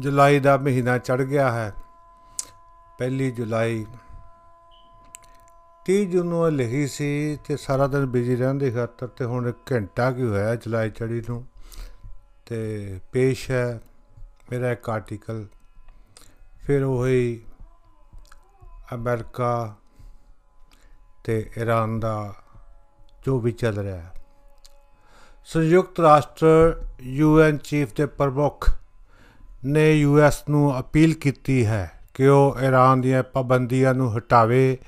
ਜੁਲਾਈ ਦਾ ਮਹੀਨਾ ਚੜ ਗਿਆ ਹੈ। ਪਹਿਲੀ ਜੁਲਾਈ। 30 ਜੂਨ ਨੂੰ ਲਿਖੀ ਸੀ ਤੇ ਸਾਰਾ ਦਿਨ ਬਿਜ਼ੀ ਰਹਿੰਦੇ ਖਾਤਰ ਤੇ ਹੁਣ ਇੱਕ ਘੰਟਾ ਕੀ ਹੋਇਆ ਜੁਲਾਈ ਚੜੀ ਨੂੰ। ਤੇ ਪੇਸ਼ ਹੈ ਮੇਰਾ ਇੱਕ ਆਰਟੀਕਲ ਫਿਰ ਉਹੀ ਅਮਰੀਕਾ ਤੇ ਈਰਾਨ ਦਾ ਜੋ ਵੀ ਚੱਲ ਰਿਹਾ ਹੈ। ਸੰਯੁਕਤ ਰਾਸ਼ਟਰ ਯੂਐਨ ਚੀਫ ਦੇ ਪ੍ਰਮੁੱਖ ਨੇ ਯੂਐਸ ਨੂੰ ਅਪੀਲ ਕੀਤੀ ਹੈ ਕਿ ਉਹ ਈਰਾਨ ਦੀਆਂ ਪਾਬੰਦੀਆਂ ਨੂੰ ਹਟਾਵੇ,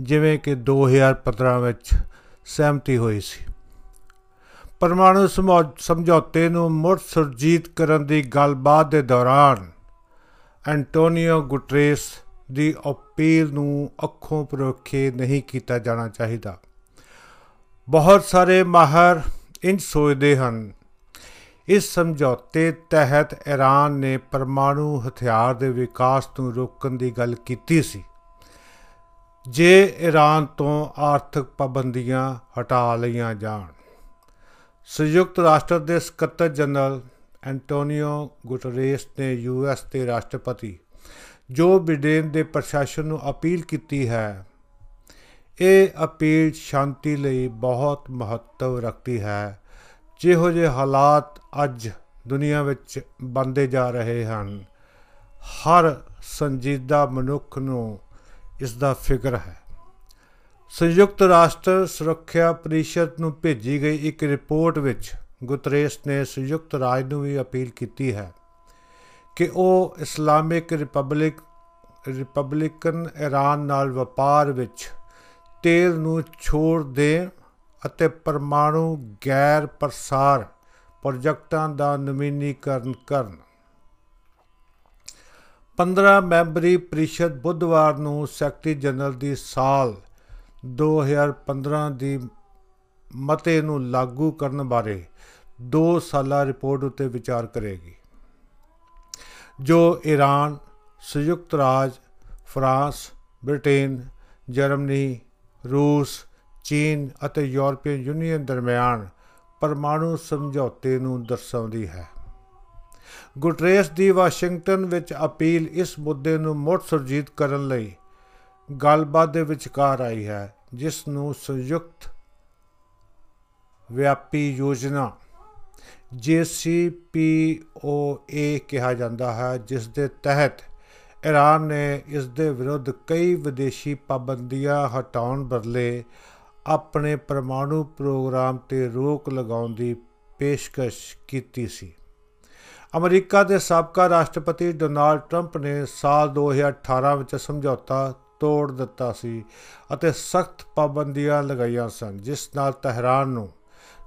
ਜਿਵੇਂ ਕਿ 2015 ਵਿੱਚ ਸਹਿਮਤੀ ਹੋਈ ਸੀ। ਪਰਮਾਣੂ ਸਮਝੌਤੇ ਨੂੰ ਮੁੜ ਸੁਰਜੀਤ ਕਰਨ ਦੀ ਗੱਲਬਾਤ ਦੇ ਦੌਰਾਨ ਐਂਟੋਨੀਓ ਗੁਟਰੇਸ ਦੀ ਅਪੀਲ ਨੂੰ ਅੱਖੋਂ ਪਰੋਖੇ ਨਹੀਂ ਕੀਤਾ ਜਾਣਾ ਚਾਹੀਦਾ। ਬਹੁਤ ਸਾਰੇ ਮਾਹਰ ਇੰਜ ਸੋਚਦੇ ਹਨ ਇਸ ਸਮਝੌਤੇ ਤਹਿਤ ਈਰਾਨ ਨੇ ਪਰਮਾਣੂ ਹਥਿਆਰ ਦੇ ਵਿਕਾਸ ਨੂੰ ਰੋਕਣ ਦੀ ਗੱਲ ਕੀਤੀ ਸੀ। ਜੇ ਈਰਾਨ ਤੋਂ ਆਰਥਿਕ ਪਾਬੰਦੀਆਂ ਹਟਾ ਲਈਆਂ ਜਾਣ। ਸੰਯੁਕਤ ਰਾਸ਼ਟਰ ਦੇ ਸਕੱਤਰ ਜਨਰਲ ਐਂਟੋਨੀਓ ਗੁਟਰੇਸ ਨੇ ਯੂਐਸ ਦੇ ਰਾਸ਼ਟਰਪਤੀ ਜੋ ਬਿਡੇਨ ਦੇ ਪ੍ਰਸ਼ਾਸਨ ਨੂੰ ਅਪੀਲ ਕੀਤੀ ਹੈ, ਇਹ ਅਪੀਲ ਸ਼ਾਂਤੀ ਲਈ ਬਹੁਤ ਮਹੱਤਵ ਰੱਖਦੀ ਹੈ ਜਿਹੋ ਜਿਹੇ ਹਾਲਾਤ ਅੱਜ ਦੁਨੀਆ ਵਿੱਚ ਬੰਦੇ ਜਾ ਰਹੇ ਹਨ, ਹਰ ਸੰਜੀਦਾ ਮਨੁੱਖ ਨੂੰ ਇਸ ਦਾ ਫਿਕਰ ਹੈ। ਸੰਯੁਕਤ ਰਾਸ਼ਟਰ ਸੁਰੱਖਿਆ ਪਰਿਸ਼ਦ ਨੂੰ ਭੇਜੀ ਗਈ ਇੱਕ ਰਿਪੋਰਟ ਵਿੱਚ ਗੁਤਰੇਸ ਨੇ ਸੰਯੁਕਤ ਰਾਜ ਨੂੰ ਵੀ ਅਪੀਲ ਕੀਤੀ ਹੈ ਕਿ ਉਹ ਇਸਲਾਮਿਕ ਰਿਪਬਲਿਕ, ਰਿਪਬਲਿਕਨ ਈਰਾਨ ਨਾਲ ਵਪਾਰ ਵਿੱਚ ਤੇਲ ਨੂੰ ਛੋੜ ਦੇਣ ਅਤੇ ਪਰਮਾਣੂ ਗੈਰ ਪ੍ਰਸਾਰ ਪ੍ਰੋਜੈਕਟਾਂ ਦਾ ਨਵੀਨੀਕਰਨ ਕਰਨ। 15 ਮੈਂਬਰੀ ਪ੍ਰੀਸ਼ਦ ਬੁੱਧਵਾਰ ਨੂੰ ਸੈਕਟਰੀ ਜਨਰਲ ਦੀ ਸਾਲ 2015 ਦੀ ਮਤੇ ਨੂੰ ਲਾਗੂ ਕਰਨ ਬਾਰੇ 2 ਸਾਲਾ ਰਿਪੋਰਟ ਉੱਤੇ ਵਿਚਾਰ ਕਰੇਗੀ, ਜੋ ਈਰਾਨ, ਸੰਯੁਕਤ ਰਾਜ, ਫਰਾਂਸ, ਬ੍ਰਿਟੇਨ, ਜਰਮਨੀ, ਰੂਸ ਚੀਨ ਅਤੇ ਯੂਰਪੀਅਨ ਯੂਨੀਅਨ ਦਰਮਿਆਨ ਪਰਮਾਣੂ ਸਮਝੌਤੇ ਨੂੰ ਦਰਸਾਉਂਦੀ ਹੈ। ਗੁਟਰੇਸ ਦੀ ਵਾਸ਼ਿੰਗਟਨ ਵਿੱਚ ਅਪੀਲ ਇਸ ਮੁੱਦੇ ਨੂੰ ਮੁੜ ਸੁਰਜੀਤ ਕਰਨ ਲਈ ਗੱਲਬਾਤ ਦੇ ਵਿਚਕਾਰ ਆਈ ਹੈ, ਜਿਸ ਨੂੰ ਸੰਯੁਕਤ ਵਿਆਪੀ ਯੋਜਨਾ JCPOA ਕਿਹਾ ਜਾਂਦਾ ਹੈ, ਜਿਸ ਦੇ ਤਹਿਤ ਈਰਾਨ ਨੇ ਇਸ ਦੇ ਵਿਰੁੱਧ ਕਈ ਵਿਦੇਸ਼ੀ ਪਾਬੰਦੀਆਂ ਹਟਾਉਣ ਬਦਲੇ ਆਪਣੇ ਪਰਮਾਣੂ ਪ੍ਰੋਗਰਾਮ ਤੇ ਰੋਕ ਲਗਾਉਣ ਦੀ ਪੇਸ਼ਕਸ਼ ਕੀਤੀ ਸੀ। ਅਮਰੀਕਾ ਦੇ ਸਾਬਕਾ ਰਾਸ਼ਟਰਪਤੀ ਡੋਨਾਲਡ ਟਰੰਪ ਨੇ ਸਾਲ 2018 ਵਿੱਚ ਸਮਝੌਤਾ ਤੋੜ ਦਿੱਤਾ ਸੀ ਅਤੇ ਸਖਤ ਪਾਬੰਦੀਆਂ ਲਗਾਈਆਂ ਸਨ, ਜਿਸ ਨਾਲ ਤਹਿਰਾਨ ਨੂੰ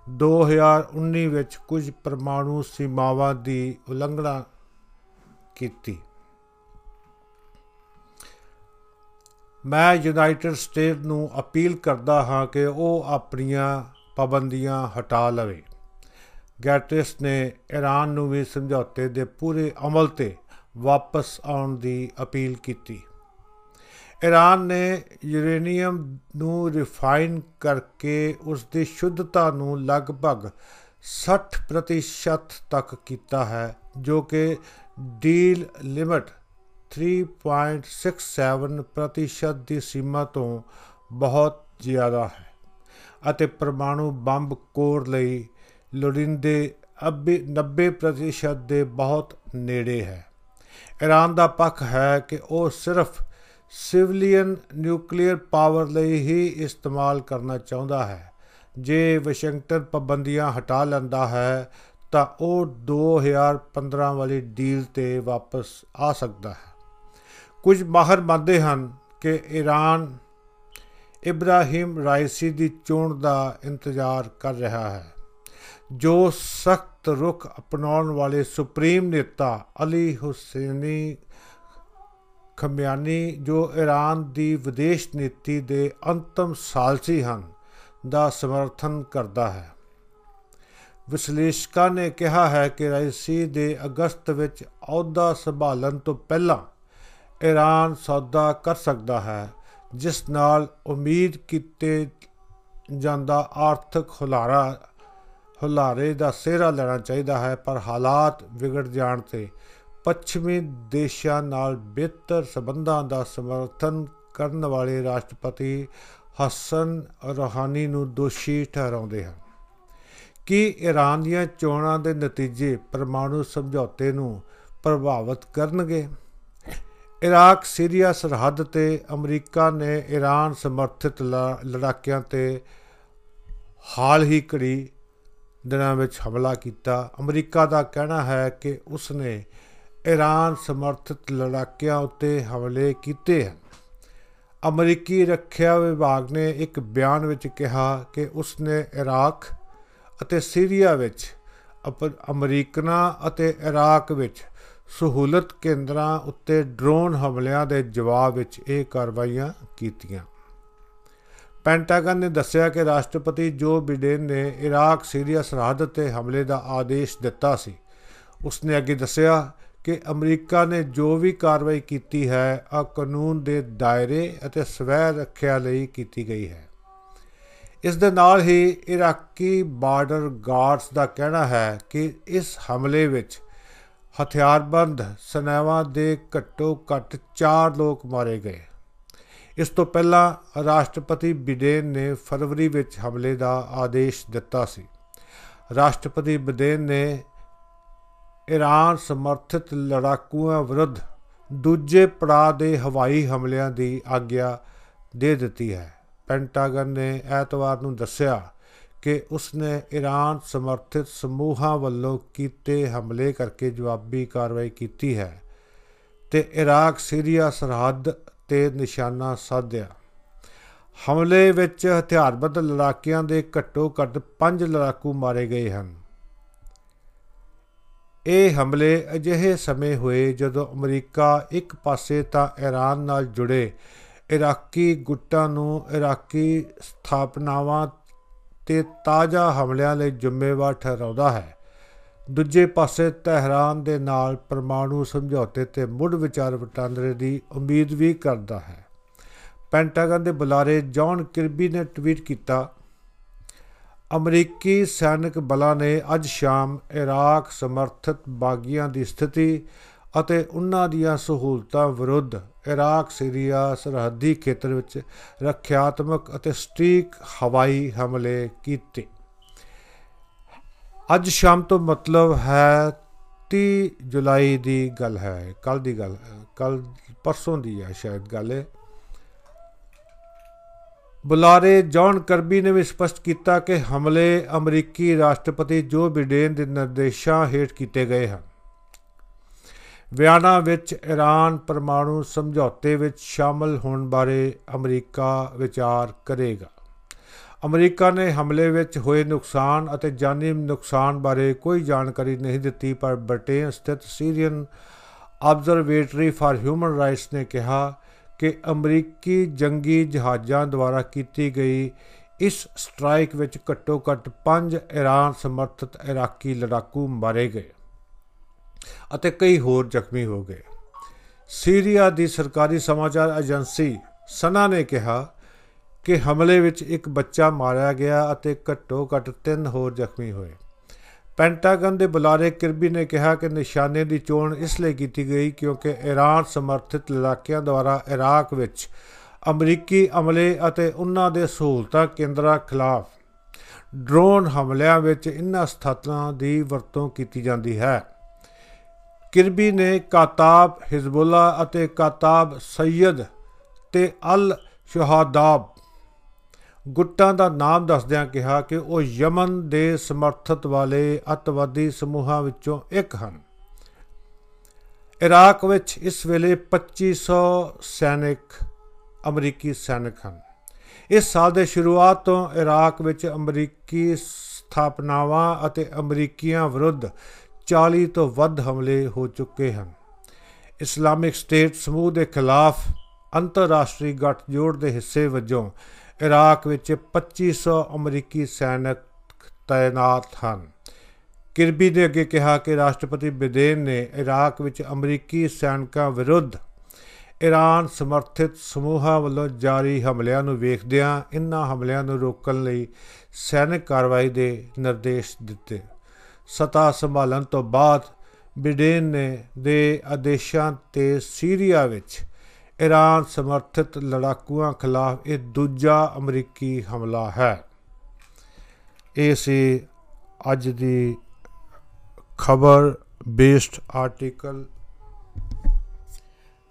2019 ਵਿੱਚ ਕੁਝ ਪਰਮਾਣੂ ਸੀਮਾਵਾਂ ਦੀ ਉਲੰਘਣਾ ਕੀਤੀ। ਮੈਂ ਯੂਨਾਈਟਿਡ ਸਟੇਟ ਨੂੰ ਅਪੀਲ ਕਰਦਾ ਹਾਂ ਕਿ ਉਹ ਆਪਣੀਆਂ ਪਾਬੰਦੀਆਂ ਹਟਾ ਲਵੇ। ਗੈਟਰਿਸ ਨੇ ਈਰਾਨ ਨੂੰ ਵੀ ਸਮਝੌਤੇ ਦੇ ਪੂਰੇ ਅਮਲ ਤੇ ਵਾਪਸ ਆਉਣ ਦੀ ਅਪੀਲ ਕੀਤੀ। ਈਰਾਨ ਨੇ ਯੂਰੇਨੀਅਮ ਨੂੰ ਰਿਫਾਈਨ ਕਰਕੇ ਉਸ ਦੀ ਸ਼ੁੱਧਤਾ ਨੂੰ ਲਗਭਗ 60% ਤੱਕ ਕੀਤਾ ਹੈ, ਜੋ ਕਿ ਡੀਲ ਲਿਮਟ 3.67 ਪ੍ਰਤੀਸ਼ਤ ਦੀ ਸੀਮਾ ਤੋਂ ਬਹੁਤ ਜ਼ਿਆਦਾ ਹੈ ਅਤੇ ਪਰਮਾਣੂ ਬੰਬ ਕੋਰ ਲਈ ਲੋੜਿੰਦੇ 90% ਦੇ ਬਹੁਤ ਨੇੜੇ ਹੈ। ਈਰਾਨ ਦਾ ਪੱਖ ਹੈ ਕਿ ਉਹ ਸਿਰਫ ਸਿਵਲੀਅਨ ਨਿਊਕਲੀਅਰ ਪਾਵਰ ਲਈ ਹੀ ਇਸਤੇਮਾਲ ਕਰਨਾ ਚਾਹੁੰਦਾ ਹੈ। ਜੇ ਵਾਸ਼ਿੰਗਟਨ ਪਾਬੰਦੀਆਂ ਹਟਾ ਲੈਂਦਾ ਹੈ, ਤਾਂ ਉਹ 2015 ਵਾਲੀ ਡੀਲ ਤੇ ਵਾਪਸ ਆ ਸਕਦਾ ਹੈ। ਕੁਝ ਮਾਹਰ ਮੰਨਦੇ ਹਨ ਕਿ ਈਰਾਨ ਇਬਰਾਹਿਮ ਰਾਈਸੀ ਦੀ ਚੋਣ ਦਾ ਇੰਤਜ਼ਾਰ ਕਰ ਰਿਹਾ ਹੈ, ਜੋ ਸਖਤ ਰੁਖ ਅਪਣਾਉਣ ਵਾਲੇ ਸੁਪਰੀਮ ਨੇਤਾ ਅਲੀ ਹੁਸੈਨੀ ਖਮਿਆਨੀ, ਜੋ ਈਰਾਨ ਦੀ ਵਿਦੇਸ਼ ਨੀਤੀ ਦੇ ਅੰਤਮ ਸਾਲਸੀ ਹਨ, ਦਾ ਸਮਰਥਨ ਕਰਦਾ ਹੈ। ਵਿਸ਼ਲੇਸ਼ਕਾਂ ਨੇ ਕਿਹਾ ਹੈ ਕਿ ਰਾਈਸੀ ਦੇ ਅਗਸਤ ਵਿੱਚ ਅਹੁਦਾ ਸੰਭਾਲਣ ਤੋਂ ਪਹਿਲਾਂ ਈਰਾਨ ਸੌਦਾ ਕਰ ਸਕਦਾ ਹੈ, ਜਿਸ ਨਾਲ ਉਮੀਦ ਕੀਤੇ ਜਾਂਦਾ ਆਰਥਿਕ ਹੁਲਾਰਾ, ਹੁਲਾਰੇ ਦਾ ਸਿਹਰਾ ਲੈਣਾ ਚਾਹੀਦਾ ਹੈ, ਪਰ ਹਾਲਾਤ ਵਿਗੜ ਜਾਣ ਤੇ ਪੱਛਮੀ ਦੇਸ਼ਾਂ ਨਾਲ ਬਿਹਤਰ ਸਬੰਧਾਂ ਦਾ ਸਮਰਥਨ ਕਰਨ ਵਾਲੇ ਰਾਸ਼ਟਰਪਤੀ ਹਸਨ ਰੋਹਾਨੀ ਨੂੰ ਦੋਸ਼ੀ ਠਹਿਰਾਉਂਦੇ ਹਨ। ਕਿ ਈਰਾਨ ਦੀਆਂ ਚੋਣਾਂ ਦੇ ਨਤੀਜੇ ਪਰਮਾਣੂ ਸਮਝੌਤੇ ਨੂੰ ਪ੍ਰਭਾਵਿਤ ਕਰਨਗੇ? ਇਰਾਕ, ਸੀਰੀਆ ਸਰਹੱਦ ਤੇ ਅਮਰੀਕਾ ਨੇ ਈਰਾਨ ਸਮਰਥਿਤ ਲੜਾਕਿਆਂ ਤੇ ਹਾਲ ਹੀ ਘੜੀ ਦਿਨਾਂ ਵਿੱਚ ਹਮਲਾ ਕੀਤਾ। ਅਮਰੀਕਾ ਦਾ ਕਹਿਣਾ ਹੈ ਕਿ ਉਸ ਨੇ ਈਰਾਨ ਸਮਰਥਿਤ ਲੜਾਕਿਆਂ ਉੱਤੇ ਹਮਲੇ ਕੀਤੇ ਹਨ। ਅਮਰੀਕੀ ਰੱਖਿਆ ਵਿਭਾਗ ਨੇ ਇੱਕ ਬਿਆਨ ਵਿੱਚ ਕਿਹਾ ਕਿ ਉਸ ਨੇ ਇਰਾਕ ਅਤੇ ਸੀਰੀਆ ਵਿੱਚ ਅਮਰੀਕਨਾਂ ਅਤੇ ਇਰਾਕ ਵਿੱਚ ਸਹੂਲਤ ਕੇਂਦਰਾਂ ਉੱਤੇ ਡਰੋਨ ਹਮਲਿਆਂ ਦੇ ਜਵਾਬ ਵਿੱਚ ਇਹ ਕਾਰਵਾਈਆਂ ਕੀਤੀਆਂ। ਪੈਂਟਾਗਨ ਨੇ ਦੱਸਿਆ ਕਿ ਰਾਸ਼ਟਰਪਤੀ ਜੋ ਬਿਡੇਨ ਨੇ ਇਰਾਕ, ਸੀਰੀਆ ਸਰਹੱਦ ਤੇ ਹਮਲੇ ਦਾ ਆਦੇਸ਼ ਦਿੱਤਾ ਸੀ, ਉਸਨੇ ਅੱਗੇ ਦੱਸਿਆ ਕਿ ਅਮਰੀਕਾ ਨੇ ਜੋ ਵੀ ਕਾਰਵਾਈ ਕੀਤੀ ਹੈ ਆ ਕਾਨੂੰਨ ਦੇ ਦਾਇਰੇ ਅਤੇ ਸਵੈ ਰੱਖਿਆ ਲਈ ਕੀਤੀ ਗਈ ਹੈ। ਇਸ ਦੇ ਨਾਲ ਹੀ ਇਰਾਕੀ ਬਾਰਡਰ ਗਾਰਡਸ ਦਾ ਕਹਿਣਾ ਹੈ ਕਿ ਇਸ ਹਮਲੇ ਵਿੱਚ ਹਥਿਆਰਬੰਦ ਸੈਨਾਵਾਂ ਦੇ ਘੱਟੋ ਘੱਟ 4 ਲੋਕ ਮਾਰੇ ਗਏ। ਇਸ ਤੋਂ ਪਹਿਲਾਂ ਰਾਸ਼ਟਰਪਤੀ ਬਿਡੇਨ ਨੇ ਫਰਵਰੀ ਵਿੱਚ ਹਮਲੇ ਦਾ ਆਦੇਸ਼ ਦਿੱਤਾ ਸੀ। ਰਾਸ਼ਟਰਪਤੀ ਬਿਡੇਨ ਨੇ ਈਰਾਨ ਸਮਰਥਿਤ ਲੜਾਕੂਆਂ ਵਿਰੁੱਧ ਦੂਜੇ ਪੜਾਅ ਦੇ ਹਵਾਈ ਹਮਲਿਆਂ ਦੀ ਆਗਿਆ ਦੇ ਦਿੱਤੀ ਹੈ। ਪੈਂਟਾਗਨ ਨੇ ਐਤਵਾਰ ਨੂੰ ਦੱਸਿਆ ਕਿ ਉਸਨੇ ਈਰਾਨ ਸਮਰਥਿਤ ਸਮੂਹਾਂ ਵੱਲੋਂ ਕੀਤੇ ਹਮਲੇ ਕਰਕੇ ਜਵਾਬੀ ਕਾਰਵਾਈ ਕੀਤੀ ਹੈ ਤੇ ਇਰਾਕ, ਸੀਰੀਆ ਸਰਹੱਦ ਤੇ ਨਿਸ਼ਾਨਾ ਸਾਧਿਆ। ਹਮਲੇ ਵਿੱਚ ਹਥਿਆਰਬੰਦ ਲੜਾਕਿਆਂ ਦੇ ਘੱਟੋ ਘੱਟ 5 ਲੜਾਕੂ ਮਾਰੇ ਗਏ ਹਨ। ਇਹ ਹਮਲੇ ਅਜਿਹੇ ਸਮੇਂ ਹੋਏ ਜਦੋਂ ਅਮਰੀਕਾ ਇੱਕ ਪਾਸੇ ਤਾਂ ਈਰਾਨ ਨਾਲ ਜੁੜੇ, ਇਰਾਕੀ ਗੁੱਟਾਂ ਨੂੰ ਇਰਾਕੀ ਸਥਾਪਨਾਵਾਂ ਤੇ ਤਾਜ਼ਾ ਹਮਲਿਆਂ ਲਈ ਜ਼ਿੰਮੇਵਾਰ ਠਹਿਰਾਉਂਦਾ ਹੈ। ਦੂਜੇ ਪਾਸੇ ਤਹਿਰਾਨ ਦੇ ਨਾਲ ਪਰਮਾਣੂ ਸਮਝੌਤੇ ਤੇ ਮੁੱਢ ਵਿਚਾਰ ਵਟਾਂਦਰੇ ਦੀ ਉਮੀਦ ਵੀ ਕਰਦਾ ਹੈ। ਪੈਂਟਾਗਨ ਦੇ ਬੁਲਾਰੇ ਜੌਨ ਕਿਰਬੀ ਨੇ ਟਵੀਟ ਕੀਤਾ, ਅਮਰੀਕੀ ਸੈਨਿਕ ਬਲਾਂ ਨੇ ਅੱਜ ਸ਼ਾਮ ਇਰਾਕ ਸਮਰਥਿਤ ਬਾਗੀਆਂ ਦੀ ਸਥਿਤੀ ਅਤੇ ਉਹਨਾਂ ਦੀਆਂ ਸਹੂਲਤਾਂ ਵਿਰੁੱਧ ਇਰਾਕ, ਸੀਰੀਆ, ਸਰਹੱਦੀ ਖੇਤਰ ਵਿੱਚ ਰੱਖਿਆਤਮਕ ਅਤੇ ਸਟ੍ਰੀਕ ਹਵਾਈ ਹਮਲੇ ਕੀਤੇ। ਅੱਜ ਸ਼ਾਮ ਤੋਂ ਮਤਲਬ ਹੈ 30 ਜੁਲਾਈ ਦੀ ਗੱਲ ਹੈ। ਕੱਲ ਦੀ ਗੱਲ ਕੱਲ ਪਰਸੋਂ ਦੀ ਹੈ ਸ਼ਾਇਦ ਗੱਲ ਹੈ ਬੁਲਾਰੇ ਜੌਨ ਕਰਬੀ ਨੇ ਵੀ ਸਪਸ਼ਟ ਕੀਤਾ ਕਿ ਹਮਲੇ ਅਮਰੀਕੀ ਰਾਸ਼ਟਰਪਤੀ ਜੋ ਬਿਡੇਨ ਦੇ ਨਿਰਦੇਸ਼ਾਂ ਹੇਠ ਕੀਤੇ ਗਏ ਹਨ। ਬਿਆਨਾਂ ਵਿੱਚ ਈਰਾਨ ਪਰਮਾਣੂ ਸਮਝੌਤੇ ਵਿੱਚ ਸ਼ਾਮਲ ਹੋਣ ਬਾਰੇ ਅਮਰੀਕਾ ਵਿਚਾਰ ਕਰੇਗਾ। ਅਮਰੀਕਾ ਨੇ ਹਮਲੇ ਵਿੱਚ ਹੋਏ ਨੁਕਸਾਨ ਅਤੇ ਜਾਨੀ ਨੁਕਸਾਨ ਬਾਰੇ ਕੋਈ ਜਾਣਕਾਰੀ ਨਹੀਂ ਦਿੱਤੀ, ਪਰ ਬ੍ਰਿਟੇਨ ਸਥਿਤ Syrian observatory for human rights ਨੇ ਕਿਹਾ ਕਿ ਅਮਰੀਕੀ ਜੰਗੀ ਜਹਾਜ਼ਾਂ ਦੁਆਰਾ ਕੀਤੀ ਗਈ ਇਸ ਸਟ੍ਰਾਈਕ ਵਿੱਚ ਘੱਟੋ ਘੱਟ 5 ਈਰਾਨ ਸਮਰਥਿਤ ਇਰਾਕੀ ਲੜਾਕੂ ਮਾਰੇ ਗਏ। ਅਤੇ ਕਈ ਹੋਰ ਜ਼ਖਮੀ ਹੋ ਗਏ। ਸੀਰੀਆ ਦੀ ਸਰਕਾਰੀ ਸਮਾਚਾਰ ਏਜੰਸੀ ਸਨਾ ਨੇ ਕਿਹਾ ਕਿ ਹਮਲੇ ਵਿੱਚ ਇੱਕ ਬੱਚਾ ਮਾਰਿਆ ਗਿਆ ਅਤੇ ਘੱਟੋ ਘੱਟ 3 ਹੋਰ ਜ਼ਖਮੀ ਹੋਏ। ਪੈਂਟਾਗਨ ਦੇ ਬੁਲਾਰੇ ਕਿਰਬੀ ਨੇ ਕਿਹਾ ਕਿ ਨਿਸ਼ਾਨੇ ਦੀ ਚੋਣ ਇਸ ਲਈ ਕੀਤੀ ਗਈ ਕਿਉਂਕਿ ਈਰਾਨ ਸਮਰਥਿਤ ਇਲਾਕਿਆਂ ਦੁਆਰਾ ਇਰਾਕ ਵਿੱਚ ਅਮਰੀਕੀ ਅਮਲੇ ਅਤੇ ਉਹਨਾਂ ਦੇ ਸਹੂਲਤਾਂ ਕੇਂਦਰਾਂ ਖਿਲਾਫ ਡਰੋਨ ਹਮਲਿਆਂ ਵਿੱਚ ਇਨ੍ਹਾਂ ਸਥਾਨਾਂ ਦੀ ਵਰਤੋਂ ਕੀਤੀ ਜਾਂਦੀ ਹੈ। ਕਿਰਬੀ ਨੇ ਕਾਤਾਬ ਹਿਜ਼ਬੁੱਲਾ ਅਤੇ ਕਾਤਾਬ ਸੈਦ ਤੇ ਅਲ ਸ਼ਹਾਦਾਬ ਗੁੱਟਾਂ ਦਾ ਨਾਮ ਦੱਸਦਿਆਂ ਕਿਹਾ ਕਿ ਉਹ ਯਮਨ ਦੇ ਸਮਰਥਤ ਵਾਲੇ ਅਤਵਾਦੀ ਸਮੂਹਾਂ ਵਿੱਚੋਂ ਇੱਕ ਹਨ। ਇਰਾਕ ਵਿੱਚ ਇਸ ਵੇਲੇ 2500 ਸੈਨਿਕ ਅਮਰੀਕੀ ਸੈਨਿਕ ਹਨ। ਇਸ ਸਾਲ ਦੇ ਸ਼ੁਰੂਆਤ ਤੋਂ ਇਰਾਕ ਵਿੱਚ ਅਮਰੀਕੀ ਸਥਾਪਨਾਵਾਂ ਅਤੇ ਅਮਰੀਕੀਆਂ ਵਿਰੁੱਧ 40 ਤੋਂ ਵੱਧ ਹਮਲੇ ਹੋ ਚੁੱਕੇ ਹਨ। ਇਸਲਾਮਿਕ ਸਟੇਟ ਸਮੂਹ ਦੇ ਖਿਲਾਫ ਅੰਤਰਰਾਸ਼ਟਰੀ ਗੱਠਜੋੜ ਦੇ ਹਿੱਸੇ ਵਜੋਂ ਇਰਾਕ ਵਿੱਚ 2500 ਅਮਰੀਕੀ ਸੈਨਿਕ ਤਾਇਨਾਤ ਹਨ। ਕਿਰਬੀ ਨੇ ਅੱਗੇ ਕਿਹਾ ਕਿ ਰਾਸ਼ਟਰਪਤੀ ਬਿਦੇਨ ਨੇ ਇਰਾਕ ਵਿੱਚ ਅਮਰੀਕੀ ਸੈਨਿਕਾਂ ਵਿਰੁੱਧ ਈਰਾਨ ਸਮਰਥਿਤ ਸਮੂਹਾਂ ਵੱਲੋਂ ਜਾਰੀ ਹਮਲਿਆਂ ਨੂੰ ਵੇਖਦਿਆਂ ਇਨ੍ਹਾਂ ਹਮਲਿਆਂ ਨੂੰ ਰੋਕਣ ਲਈ ਸੈਨਿਕ ਕਾਰਵਾਈ ਦੇ ਨਿਰਦੇਸ਼ ਦਿੱਤੇ। ਸਤਾ ਸੰਭਾਲਣ ਤੋਂ ਬਾਅਦ ਬਿਡੇਨ ਨੇ ਦੇ ਆਦੇਸ਼ਾਂ ਤੇ ਸੀਰੀਆ ਵਿੱਚ ਈਰਾਨ ਸਮਰਥਿਤ ਲੜਾਕੂਆਂ ਖਿਲਾਫ ਇਹ ਦੂਜਾ ਅਮਰੀਕੀ ਹਮਲਾ ਹੈ। ਇਹ ਸੀ ਅੱਜ ਦੀ ਖਬਰ ਬੇਸਡ ਆਰਟੀਕਲ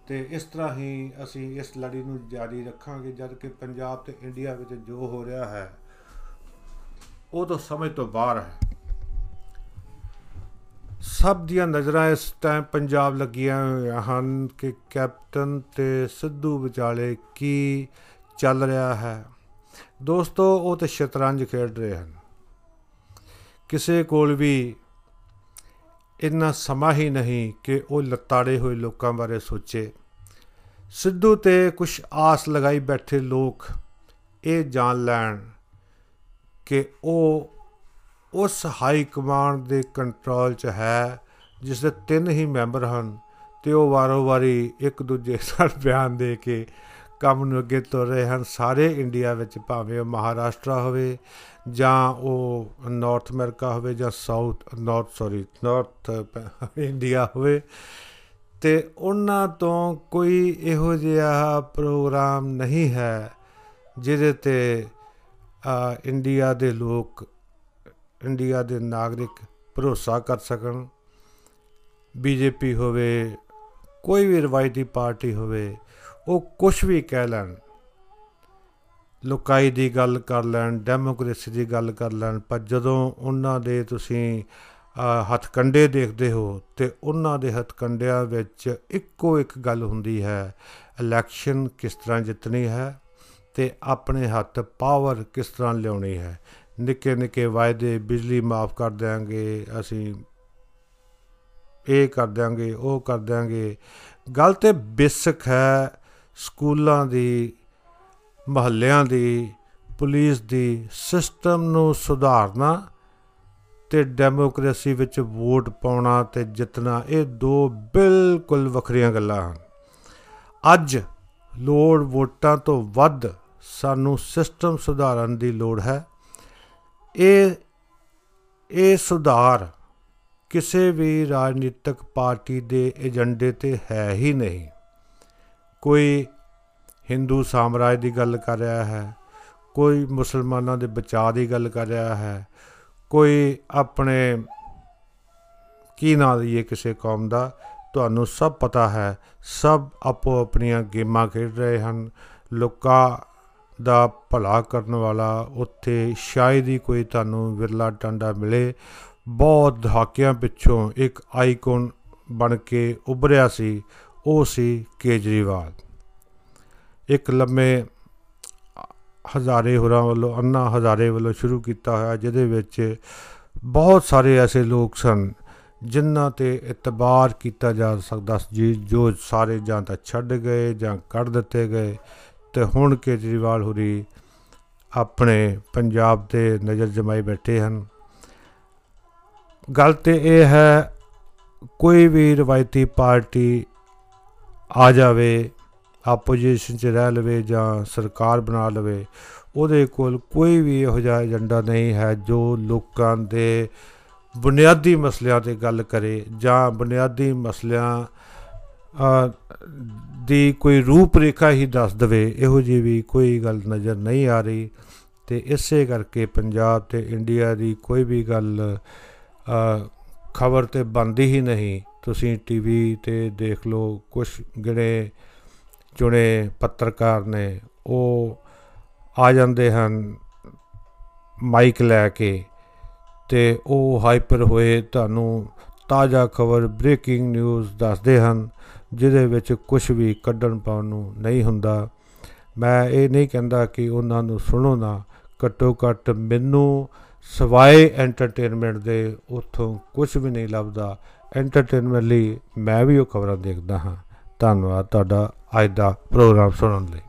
ਤੇ ਇਸ ਤਰ੍ਹਾਂ ਹੀ ਅਸੀਂ ਇਸ ਲੜੀ ਨੂੰ ਜਾਰੀ ਰੱਖਾਂਗੇ, ਜਦ ਕਿ ਪੰਜਾਬ ਤੇ ਇੰਡੀਆ ਵਿੱਚ ਜੋ ਹੋ ਰਿਹਾ ਹੈ, ਉਹ ਤਾਂ ਸਮਝ ਤੋਂ ਬਾਹਰ ਹੈ। ਸਭ ਦੀਆਂ ਨਜ਼ਰਾਂ ਇਸ ਟਾਈਮ ਪੰਜਾਬ ਲੱਗੀਆਂ ਹੋਈਆਂ ਹਨ ਕਿ ਕੈਪਟਨ ਤੇ ਸਿੱਧੂ ਵਿਚਾਲੇ ਕੀ ਚੱਲ ਰਿਹਾ ਹੈ। ਦੋਸਤੋ, ਉਹ ਤੇ ਸ਼ਤਰੰਜ ਖੇਡ ਰਹੇ ਹਨ। ਕਿਸੇ ਕੋਲ ਵੀ ਇੰਨਾ ਸਮਾਂ ਹੀ ਨਹੀਂ ਕਿ ਉਹ ਲਤਾੜੇ ਹੋਏ ਲੋਕਾਂ ਬਾਰੇ ਸੋਚੇ। ਸਿੱਧੂ ਤੇ ਕੁਝ ਆਸ ਲਗਾਈ ਬੈਠੇ ਲੋਕ ਇਹ ਜਾਣ ਲੈਣ ਕਿ ਉਹ ਉਸ ਹਾਈ ਕਮਾਂਡ ਦੇ ਕੰਟਰੋਲ 'ਚ ਹੈ, ਜਿਸ ਦੇ ਤਿੰਨ ਹੀ ਮੈਂਬਰ ਹਨ ਤੇ ਉਹ ਵਾਰੋ-ਵਾਰੀ ਇੱਕ ਦੂਜੇ ਨਾਲ ਬਿਆਨ ਦੇ ਕੇ ਕੰਮ ਨੂੰ ਅੱਗੇ ਤੁਰ ਰਹੇ ਹਨ। ਸਾਰੇ ਇੰਡੀਆ ਵਿੱਚ ਭਾਵੇਂ ਉਹ ਮਹਾਰਾਸ਼ਟਰ ਹੋਵੇ ਜਾਂ ਉਹ ਨਾਰਥ ਅਮਰੀਕਾ ਹੋਵੇ ਜਾਂ south north sorry north India ਹੋਵੇ, ਤੇ ਉਹਨਾਂ ਤੋਂ ਕੋਈ ਇਹੋ ਜਿਹਾ ਪ੍ਰੋਗਰਾਮ ਨਹੀਂ ਹੈ ਜਿਹਦੇ ਤੇ ਇੰਡੀਆ ਦੇ ਲੋਕ ਇੰਡੀਆ ਦੇ ਨਾਗਰਿਕ ਭਰੋਸਾ ਕਰ ਸਕਣ। ਬੀਜੇਪੀ ਹੋਵੇ, ਕੋਈ ਵੀ ਰਵਾਇਤੀ ਪਾਰਟੀ ਹੋਵੇ, ਉਹ ਕੁਝ ਵੀ ਕਹਿ ਲੈਣ। ਲੋਕਾਈ ਦੀ ਗੱਲ ਕਰ ਲੈਣ, ਡੈਮੋਕ੍ਰੇਸੀ ਦੀ ਗੱਲ ਕਰ ਲੈਣ, ਪਰ ਜਦੋਂ ਉਹਨਾਂ ਦੇ ਤੁਸੀਂ ਹੱਥਕੰਡੇ ਦੇਖਦੇ ਹੋ, ਤੇ ਉਹਨਾਂ ਦੇ ਹੱਥਕੰਡਿਆਂ ਵਿੱਚ ਇੱਕੋ ਇੱਕ ਗੱਲ ਹੁੰਦੀ ਹੈ, ਇਲੈਕਸ਼ਨ ਕਿਸ ਤਰ੍ਹਾਂ ਜਿੱਤਣੀ ਹੈ ਤੇ ਆਪਣੇ ਹੱਥ ਪਾਵਰ ਕਿਸ ਤਰ੍ਹਾਂ ਲਿਆਉਣੀ ਹੈ। ਨਿੱਕੇ ਨਿੱਕੇ ਵਾਅਦੇ ਬਿਜਲੀ ਮਾਫ ਕਰ ਦੇਾਂਗੇ ਅਸੀਂ ਇਹ ਕਰ ਦਿਆਂਗੇ, ਉਹ ਕਰ ਦਿਆਂਗੇ। ਗੱਲ ਤੇ ਬੇਸਿਕ ਹੈ ਸਕੂਲਾਂ ਦੀ, ਮਹੱਲਿਆਂ ਦੀ, ਪੁਲਿਸ ਦੀ ਸਿਸਟਮ ਨੂੰ ਸੁਧਾਰਨਾ ਤੇ ਡੈਮੋਕ੍ਰੇਸੀ ਵਿੱਚ ਵੋਟ ਪਾਉਣਾ ਤੇ ਜਿੱਤਣਾ, ਇਹ ਦੋ ਬਿਲਕੁਲ ਵੱਖਰੀਆਂ ਗੱਲਾਂ ਹਨ। ਅੱਜ ਲੋੜ ਵੋਟਾਂ ਤੋਂ ਵੱਧ ਸਾਨੂੰ ਸਿਸਟਮ ਸੁਧਾਰਨ ਦੀ ਲੋੜ ਹੈ। ਇਹ ਇਹ ਸੁਧਾਰ ਕਿਸੇ ਵੀ ਰਾਜਨੀਤਿਕ ਪਾਰਟੀ ਦੇ ਏਜੰਡੇ ਤੇ ਹੈ ਹੀ ਨਹੀਂ। ਕੋਈ ਹਿੰਦੂ ਸਾਮਰਾਜ ਦੀ ਗੱਲ ਕਰ ਰਿਹਾ ਹੈ, ਕੋਈ ਮੁਸਲਮਾਨਾਂ ਦੇ ਬਚਾਅ ਦੀ ਗੱਲ ਕਰ ਰਿਹਾ ਹੈ, ਕੋਈ ਆਪਣੇ ਕੀ ਨਾਂ ਲਈਏ ਕਿਸੇ ਕੌਮ ਦਾ, ਤੁਹਾਨੂੰ ਸਭ ਪਤਾ ਹੈ, ਸਭ ਆਪੋ ਆਪਣੀਆਂ ਗੇਮਾਂ ਖੇਡ ਰਹੇ ਹਨ, ਲੋਕਾਂ ਦਾ ਭਲਾ ਕਰਨ ਵਾਲਾ, ਉੱਥੇ ਸ਼ਾਇਦ ਹੀ ਕੋਈ ਤੁਹਾਨੂੰ ਵਿਰਲਾ ਟਾਂਡਾ ਮਿਲੇ। ਬਹੁਤ ਦਹਾਕਿਆਂ ਪਿੱਛੋਂ ਇੱਕ ਆਈਕਨ ਬਣ ਕੇ ਉੱਭਰਿਆ ਸੀ, ਉਹ ਸੀ ਕੇਜਰੀਵਾਲ। ਇੱਕ ਲੰਮੇ ਹਜ਼ਾਰੇ ਹੋਰਾਂ ਵੱਲੋਂ, ਅੰਨਾ ਹਜ਼ਾਰੇ ਵੱਲੋਂ ਸ਼ੁਰੂ ਕੀਤਾ ਹੋਇਆ, ਜਿਹਦੇ ਵਿੱਚ ਬਹੁਤ ਸਾਰੇ ਐਸੇ ਲੋਕ ਸਨ, ਜਿਨ੍ਹਾਂ ਤੇ ਇਤਬਾਰ ਕੀਤਾ ਜਾ ਸਕਦਾ ਸੀ, ਜੋ ਸਾਰੇ ਜਾਂ ਤਾਂ ਛੱਡ ਗਏ ਜਾਂ ਕੱਢ ਦਿੱਤੇ ਗਏ। ਤੇ ਹੁਣ ਕੇਜਰੀਵਾਲ ਹੁਰੀ ਆਪਣੇ ਪੰਜਾਬ ਤੇ ਨਜ਼ਰ ਜਮਾਈ ਬੈਠੇ ਹਨ। ਗੱਲ ਤੇ ਇਹ ਹੈ, ਕੋਈ ਵੀ ਰਵਾਇਤੀ ਪਾਰਟੀ ਆ ਜਾਵੇ, ਆਪੋਜੀਸ਼ਨ 'ਚ ਰਹਿ ਲਵੇ ਜਾਂ ਸਰਕਾਰ ਬਣਾ ਲਵੇ, ਉਹਦੇ ਕੋਲ ਕੋਈ ਵੀ ਇਹੋ ਜਿਹਾ ਏਜੰਡਾ ਨਹੀਂ ਹੈ ਜੋ ਲੋਕਾਂ ਦੇ ਬੁਨਿਆਦੀ ਮਸਲਿਆਂ ਤੇ ਗੱਲ ਕਰੇ ਜਾਂ ਬੁਨਿਆਦੀ ਮਸਲਿਆਂ ਦੀ ਕੋਈ ਰੂਪ ਰੇਖਾ ਹੀ ਦੱਸ ਦਵੇ, ਇਹੋ ਜੀ ਵੀ ਕੋਈ ਗੱਲ ਨਜ਼ਰ ਨਹੀਂ ਆ ਰਹੀ। ਤੇ ਇਸੇ ਕਰਕੇ ਪੰਜਾਬ ਤੇ ਇੰਡੀਆ ਦੀ ਕੋਈ ਵੀ ਗੱਲ ਖਬਰ ਤੇ ਬੰਦੀ ਹੀ ਨਹੀਂ। ਤੁਸੀਂ ਟੀਵੀ ਤੇ ਦੇਖ ਲਓ ਕੁਝ ਗਿਣੇ ਚੁਣੇ ਪੱਤਰਕਾਰ ਨੇ, ਉਹ ਆ ਜਾਂਦੇ ਹਨ ਮਾਈਕ ਲੈ ਕੇ ਤੇ ਉਹ ਹਾਈਪਰ ਹੋਏ, ਤੁਹਾਨੂੰ ਤਾਜ਼ਾ ਖਬਰ, ਬ੍ਰੇਕਿੰਗ ਨਿਊਜ਼ ਦੱਸਦੇ ਹਨ। ਜਿਹਦੇ ਵਿੱਚ ਕੁਝ ਵੀ ਕੱਢਣ ਪਾਉਣ ਨੂੰ ਨਹੀਂ ਹੁੰਦਾ। ਮੈਂ ਇਹ ਨਹੀਂ ਕਹਿੰਦਾ ਕਿ ਉਹਨਾਂ ਨੂੰ ਸੁਣੋ ਨਾ। ਘੱਟੋ ਘੱਟ ਮੈਨੂੰ ਸਵਾਏ ਐਂਟਰਟੇਨਮੈਂਟ ਦੇ ਉਥੋਂ ਕੁਝ ਵੀ ਨਹੀਂ ਲੱਭਦਾ। ਐਂਟਰਟੇਨਮੈਂਟ ਲਈ ਮੈਂ ਵੀ ਉਹ ਖਬਰਾਂ ਦੇਖਦਾ ਹਾਂ। ਧੰਨਵਾਦ ਤੁਹਾਡਾ ਅੱਜ ਦਾ ਪ੍ਰੋਗਰਾਮ ਸੁਣਨ ਲਈ।